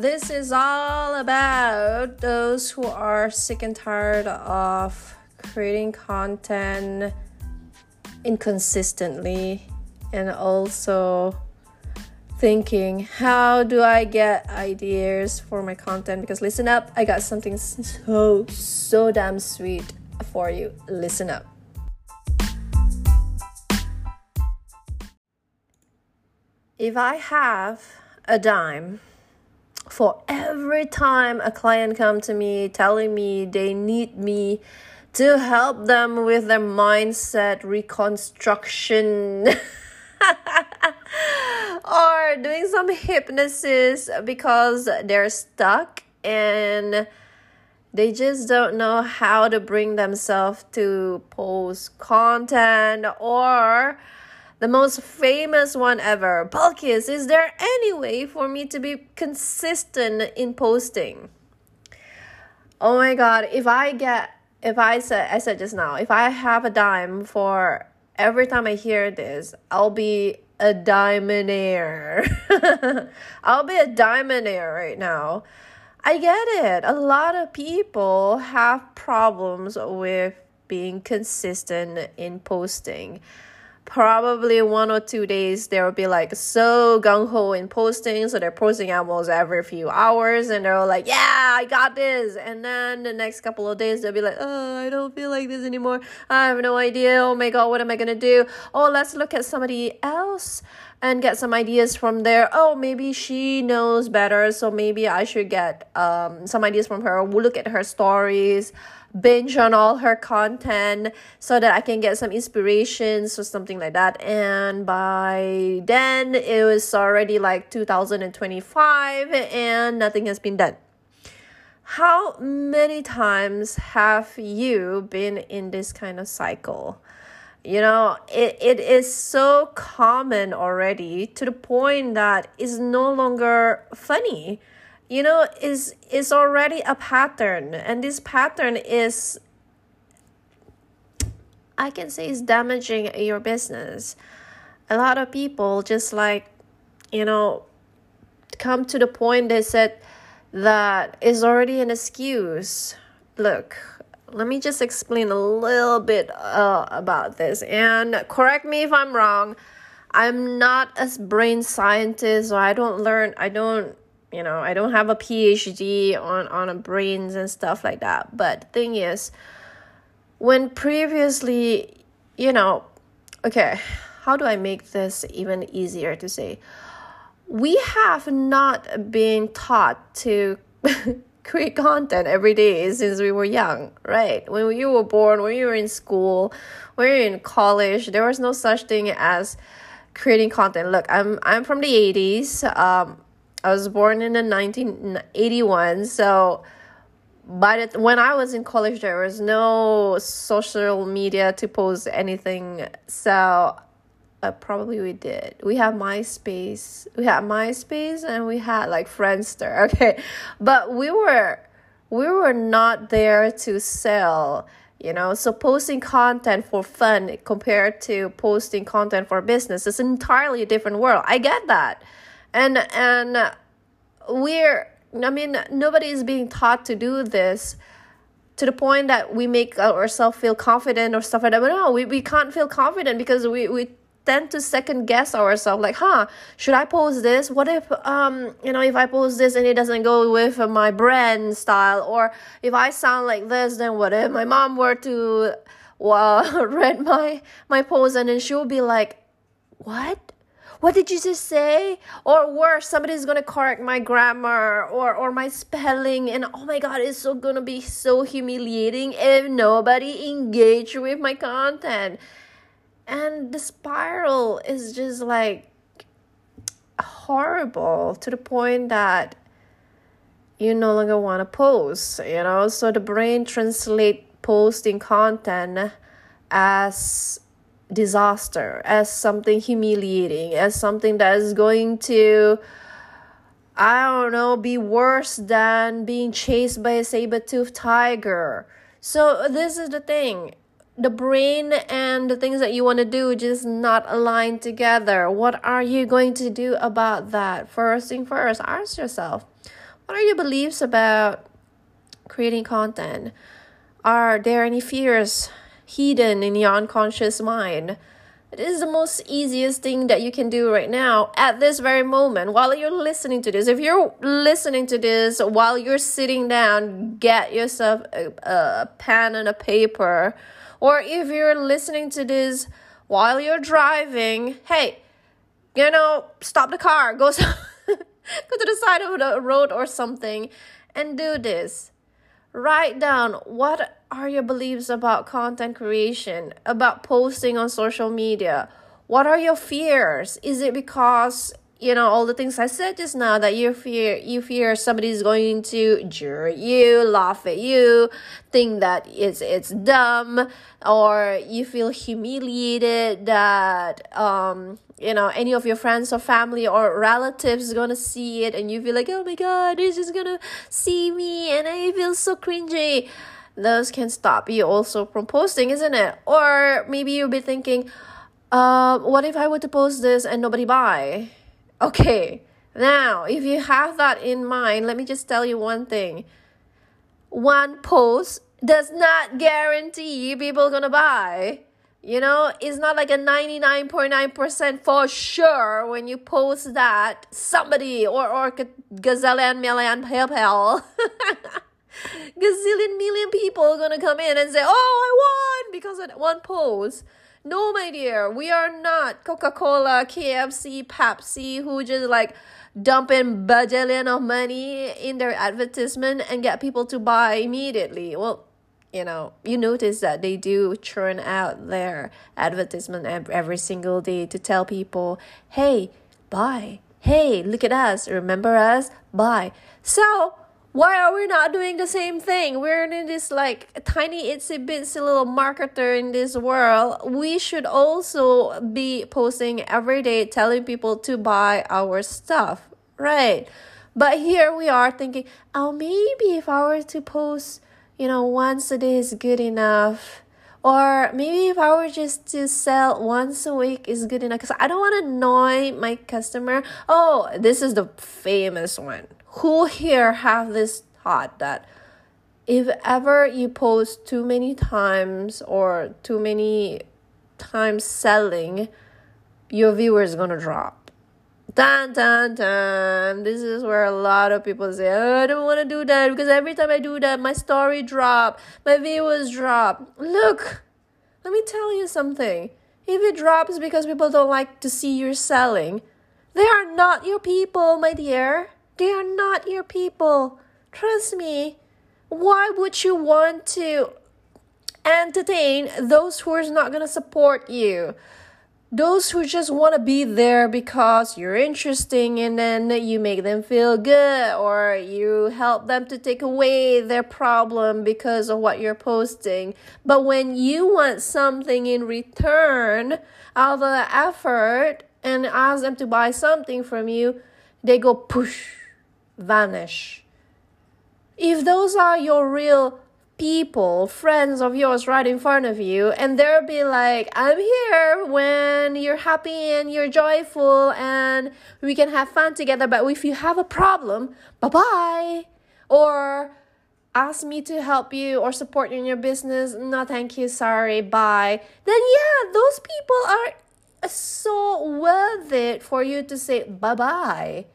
This is all about those who are sick and tired of creating content inconsistently and also thinking, how do I get ideas for my content? Because listen up, I got something so, so damn sweet for you. Listen up. If I have a dime for every time a client come to me telling me they need me to help them with their mindset reconstruction or doing some hypnosis because they're stuck and they just don't know how to bring themselves to post content or the most famous one ever. Balkizz, is there any way for me to be consistent in posting? Oh my god, if I get if I said I said just now, if I have a dime for every time I hear this, I'll be a diamondaire. I'll be a diamondaire right now. I get it. A lot of people have problems with being consistent in posting probably one or two days they will be like so gung ho in posting, so they're posting almost every few hours, and they're like, "Yeah, I got this," and then the next couple of days they'll be like, "Oh, I don't feel like this anymore. I have no idea. Oh my god, what am I gonna do? Oh, let's look at somebody else." and get some ideas from there. Oh, maybe she knows better, so maybe I should get um some ideas from her. We'll look at her stories binge on all her content so that I can get some inspirations or something like that. And by then, it was already like 2025 and nothing has been done. How many times have you been in this kind of cycle? You know, it, it is so common already to the point that it's no longer funny you know is is already a pattern and this pattern is i can say is damaging your business. A lot of people just like you know come to the point they said that is already an excuse. Look let me just explain a little bit uh, about this and correct me if i'm wrong. I'm not a brain scientist or i don't learn i don't you know i don't have a phd on on brains and stuff like that. But the thing is when previously you know okay how do i make this even easier to say? We have not been taught to create content every day since we were young right? When you were born when you were in school when you were in college there was no such thing as creating content. Look i'm i'm from the 80s um I was born in the 1981, so the, when I was in college, there was no social media to post anything. So uh, probably we did. We have MySpace. We had MySpace and we had like Friendster. Okay, but we were we were not there to sell. You know, so posting content for fun compared to posting content for business is an entirely different world. I get that and and we're i mean nobody is being taught to do this to the point that we make ourselves feel confident or stuff like that. But no we, we can't feel confident because we we tend to second guess ourselves. Like huh should i post this? What if um you know if i post this and it doesn't go with my brand style? Or if i sound like this then what if my mom were to well read my my post and then she'll be like what what did you just say? Or worse, somebody's gonna correct my grammar or, or my spelling, and oh my god, it's so gonna be so humiliating if nobody engaged with my content. And the spiral is just like horrible to the point that you no longer want to post, you know? So the brain translate posting content as disaster, as something humiliating, as something that is going to, I don't know, be worse than being chased by a saber toothed tiger. So, this is the thing the brain and the things that you want to do just not align together. What are you going to do about that? First thing first, ask yourself What are your beliefs about creating content? Are there any fears hidden in your unconscious mind? It is the most easiest thing that you can do right now at this very moment while you're listening to this. If you're listening to this while you're sitting down, get yourself a, a pen and a paper. Or if you're listening to this while you're driving, hey, you know, stop the car, go, go to the side of the road or something and do this. Write down what are your beliefs about content creation, about posting on social media? What are your fears? Is it because you know all the things I said just now that you fear you fear somebody's going to jeer at you, laugh at you, think that it's it's dumb, or you feel humiliated that um you know any of your friends or family or relatives is gonna see it and you feel like oh my god they're just gonna see me and I feel so cringy. Those can stop you also from posting, isn't it? Or maybe you'll be thinking, uh, what if I were to post this and nobody buy? Okay, now if you have that in mind, let me just tell you one thing. One post does not guarantee people gonna buy. You know, it's not like a 99.9% for sure when you post that somebody or or gazillion million PayPal. gazillion million people are gonna come in and say, "Oh, I won!" because of one post. No, my dear, we are not Coca Cola, KFC, Pepsi, who just like dump in bajillion of money in their advertisement and get people to buy immediately. Well, you know, you notice that they do churn out their advertisement every single day to tell people, hey, buy. Hey, look at us. Remember us? Buy. So, why are we not doing the same thing? We're in this like tiny itsy bitsy little marketer in this world. We should also be posting every day telling people to buy our stuff, right? But here we are thinking, oh, maybe if I were to post, you know, once a day is good enough. Or maybe if I were just to sell once a week is good enough because I don't want to annoy my customer. Oh, this is the famous one who here have this thought that if ever you post too many times or too many times selling, your viewers gonna drop. Dun dun dun. This is where a lot of people say, oh, I don't want to do that because every time I do that, my story drop, my viewers drop. Look, let me tell you something. If it drops because people don't like to see you selling, they are not your people, my dear. They are not your people. Trust me. Why would you want to entertain those who are not going to support you? Those who just want to be there because you're interesting and then you make them feel good or you help them to take away their problem because of what you're posting. But when you want something in return all the effort and ask them to buy something from you, they go push vanish. If those are your real people, friends of yours right in front of you, and they'll be like, I'm here when you're happy and you're joyful and we can have fun together, but if you have a problem, bye bye. Or ask me to help you or support you in your business, no thank you, sorry, bye. Then yeah, those people are so worth it for you to say bye bye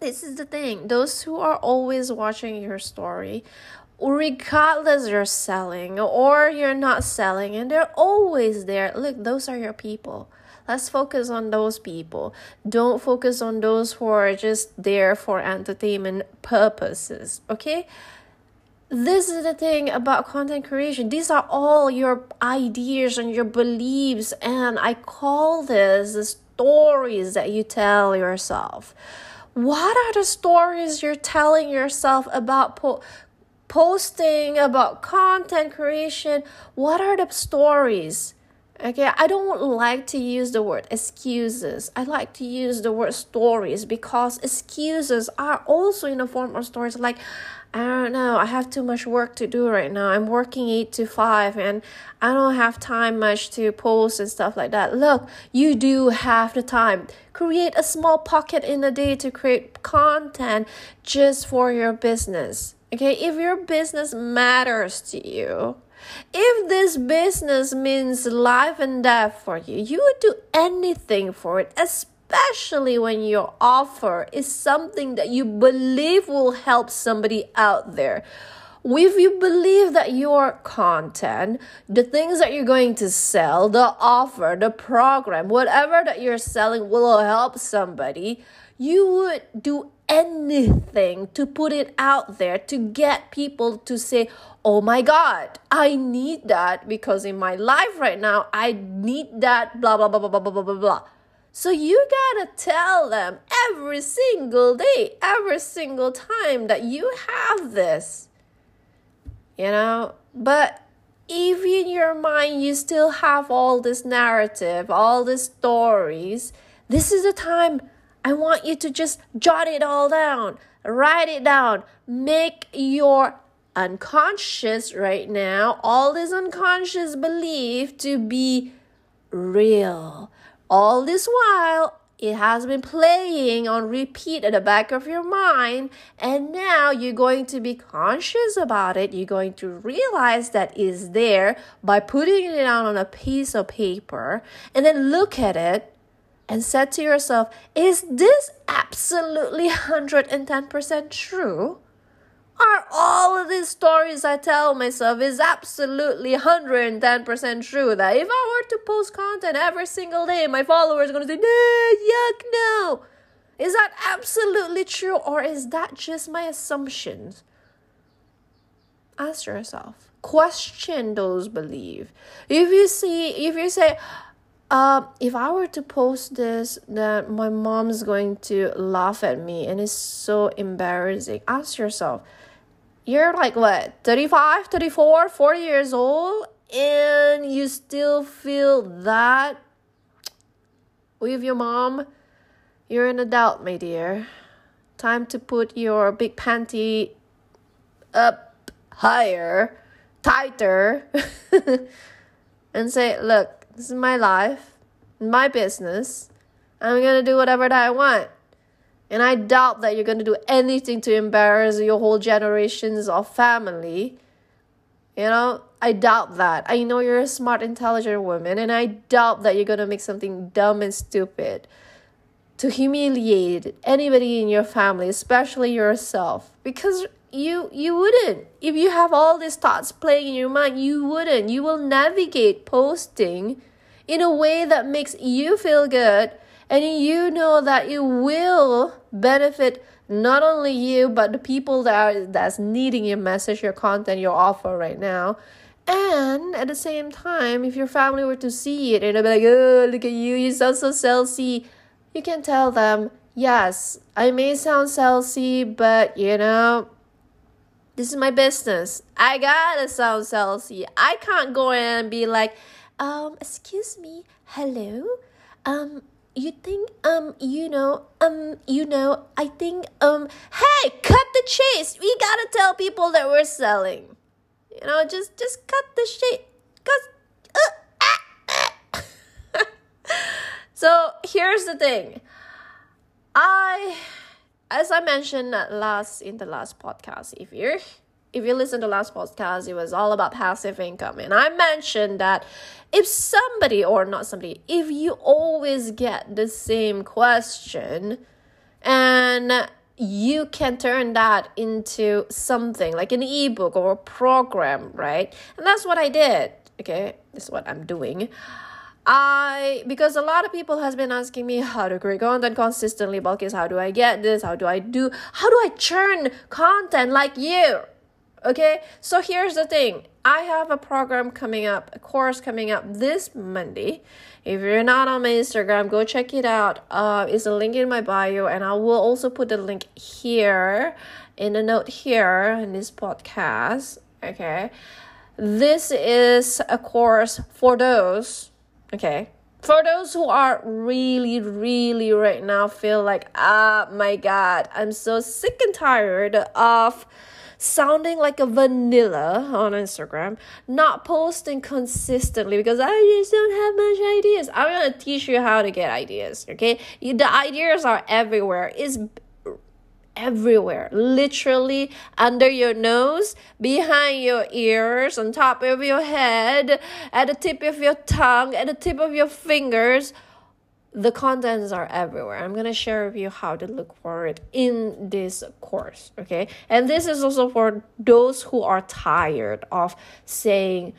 this is the thing. Those who are always watching your story regardless you're selling or you're not selling and they're always there. Look those are your people. Let's focus on those people. Don't focus on those who are just there for entertainment purposes okay? This is the thing about content creation. These are all your ideas and your beliefs and i call this the stories that you tell yourself what are the stories you're telling yourself about po- posting, about content creation? What are the stories? Okay, I don't like to use the word excuses. I like to use the word stories because excuses are also in the form of stories like I don't know, I have too much work to do right now. I'm working 8 to 5 and I don't have time much to post and stuff like that. Look, you do have the time. Create a small pocket in a day to create content just for your business. Okay, if your business matters to you, if this business means life and death for you, you would do anything for it, especially when your offer is something that you believe will help somebody out there. If you believe that your content, the things that you're going to sell, the offer, the program, whatever that you're selling will help somebody, you would do anything to put it out there to get people to say, Oh my God, I need that because in my life right now, I need that, blah, blah, blah, blah, blah, blah, blah, blah. So you gotta tell them every single day, every single time that you have this. You know? But if in your mind you still have all this narrative, all these stories, this is the time I want you to just jot it all down, write it down, make your unconscious right now, all this unconscious belief to be real. All this while, it has been playing on repeat at the back of your mind, and now you're going to be conscious about it. You're going to realize that is there by putting it down on a piece of paper and then look at it and said to yourself, Is this absolutely 110% true? Are all of these stories I tell myself is absolutely 110% true that if I were to post content every single day, my followers are going to say, no, yuck, no. Is that absolutely true or is that just my assumptions? Ask yourself. Question those beliefs. If you see, if you say, uh, if I were to post this, that my mom's going to laugh at me and it's so embarrassing. Ask yourself, you're like what, 35, 34, 40 years old, and you still feel that with your mom? You're an adult, my dear. Time to put your big panty up higher, tighter, and say, look, this is my life, my business. I'm gonna do whatever that I want. And I doubt that you're gonna do anything to embarrass your whole generations of family. You know, I doubt that. I know you're a smart, intelligent woman, and I doubt that you're gonna make something dumb and stupid to humiliate anybody in your family, especially yourself. Because you you wouldn't if you have all these thoughts playing in your mind you wouldn't you will navigate posting in a way that makes you feel good and you know that it will benefit not only you but the people that are that's needing your message your content your offer right now. And at the same time if your family were to see it and be like oh look at you you sound so salesy you can tell them yes i may sound salesy but you know this is my business. I gotta sound salesy. I can't go in and be like um excuse me hello? Um you think um you know um you know i think um hey cut the chase. We gotta tell people that we're selling. You know just just cut the shit cause uh, ah, ah. so here's the thing. I as i mentioned last in the last podcast if you're if you listen to last podcast, it was all about passive income. And I mentioned that if somebody, or not somebody, if you always get the same question and you can turn that into something like an ebook or a program, right? And that's what I did. Okay, this is what I'm doing. I because a lot of people has been asking me how to create content consistently, Balkizz, how do I get this? How do I do how do I churn content like you? Okay, so here's the thing I have a program coming up, a course coming up this Monday. If you're not on my Instagram, go check it out. Uh, it's a link in my bio, and I will also put the link here in the note here in this podcast. Okay, this is a course for those Okay. For those who are really, really right now feel like, ah, my God, I'm so sick and tired of sounding like a vanilla on Instagram, not posting consistently because I just don't have much ideas. I'm gonna teach you how to get ideas, okay? The ideas are everywhere. Is everywhere, literally under your nose, behind your ears, on top of your head, at the tip of your tongue, at the tip of your fingers the contents are everywhere. I'm gonna share with you how to look for it in this course, okay? And this is also for those who are tired of saying,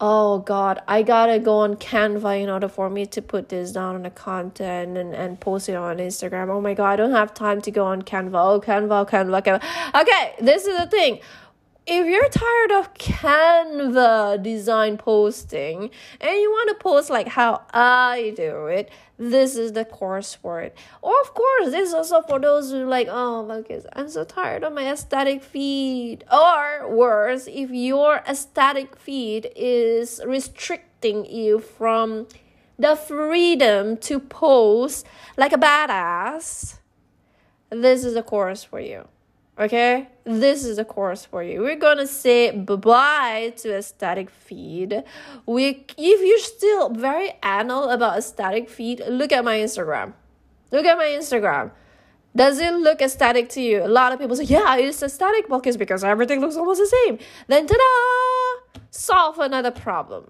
oh god, I gotta go on Canva in order for me to put this down on the content and, and post it on Instagram. Oh my god, I don't have time to go on Canva. Oh, Canva, Canva, Canva. Okay, this is the thing if you're tired of Canva design posting and you want to post like how I do it, this is the course for it. Or of course, this is also for those who like, oh my goodness, I'm so tired of my aesthetic feed. Or worse, if your aesthetic feed is restricting you from the freedom to post like a badass, this is the course for you. Okay, this is a course for you. We're gonna say bye bye to static feed. We, if you're still very anal about aesthetic feed, look at my Instagram. Look at my Instagram. Does it look aesthetic to you? A lot of people say, yeah, it's aesthetic because because everything looks almost the same. Then ta-da! Solve another problem.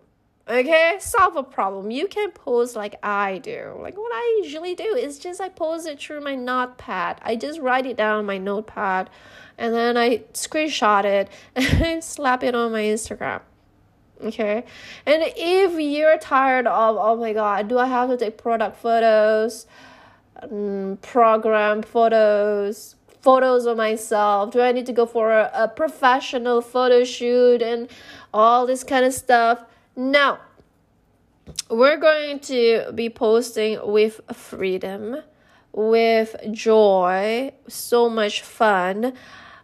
Okay, solve a problem. You can post like I do. Like what I usually do is just I post it through my notepad. I just write it down on my notepad and then I screenshot it and slap it on my Instagram. Okay, and if you're tired of oh my god, do I have to take product photos, um, program photos, photos of myself? Do I need to go for a, a professional photo shoot and all this kind of stuff? Now, we're going to be posting with freedom, with joy, so much fun.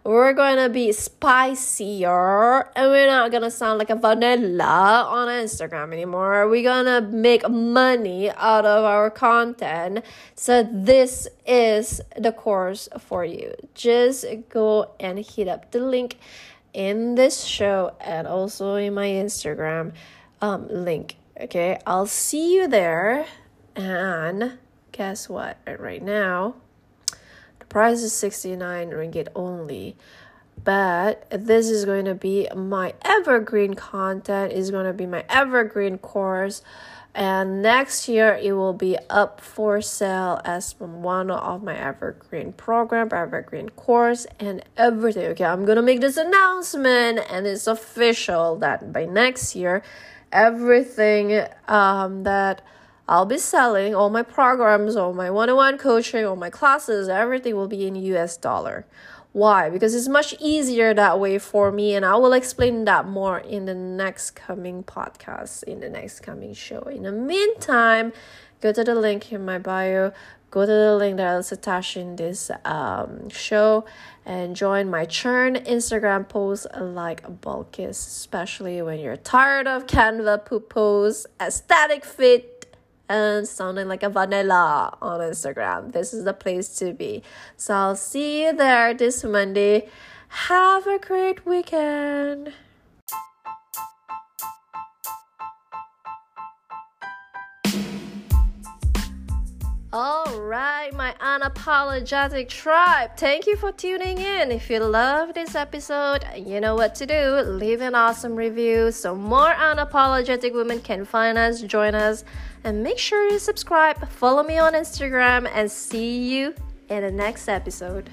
We're gonna be spicier and we're not gonna sound like a vanilla on Instagram anymore. We're gonna make money out of our content. So, this is the course for you. Just go and hit up the link in this show and also in my Instagram um, link. Okay, I'll see you there. And guess what? Right now, the price is 69 ringgit only. But this is going to be my evergreen content, is going to be my evergreen course. And next year it will be up for sale as one of my evergreen program, evergreen course, and everything. Okay, I'm gonna make this announcement, and it's official that by next year everything um, that I'll be selling, all my programs, all my one on one coaching, all my classes, everything will be in US dollar. Why? Because it's much easier that way for me, and I will explain that more in the next coming podcast, in the next coming show. In the meantime, go to the link in my bio, go to the link that is attached in this um, show and join my churn Instagram posts like Balkizz, especially when you're tired of Canva poop posts, aesthetic fit, and sounding like a vanilla on Instagram. This is the place to be. So I'll see you there this Monday. Have a great weekend. All right, my unapologetic tribe. Thank you for tuning in. If you love this episode, you know what to do. Leave an awesome review so more unapologetic women can find us, join us, and make sure you subscribe. Follow me on Instagram and see you in the next episode.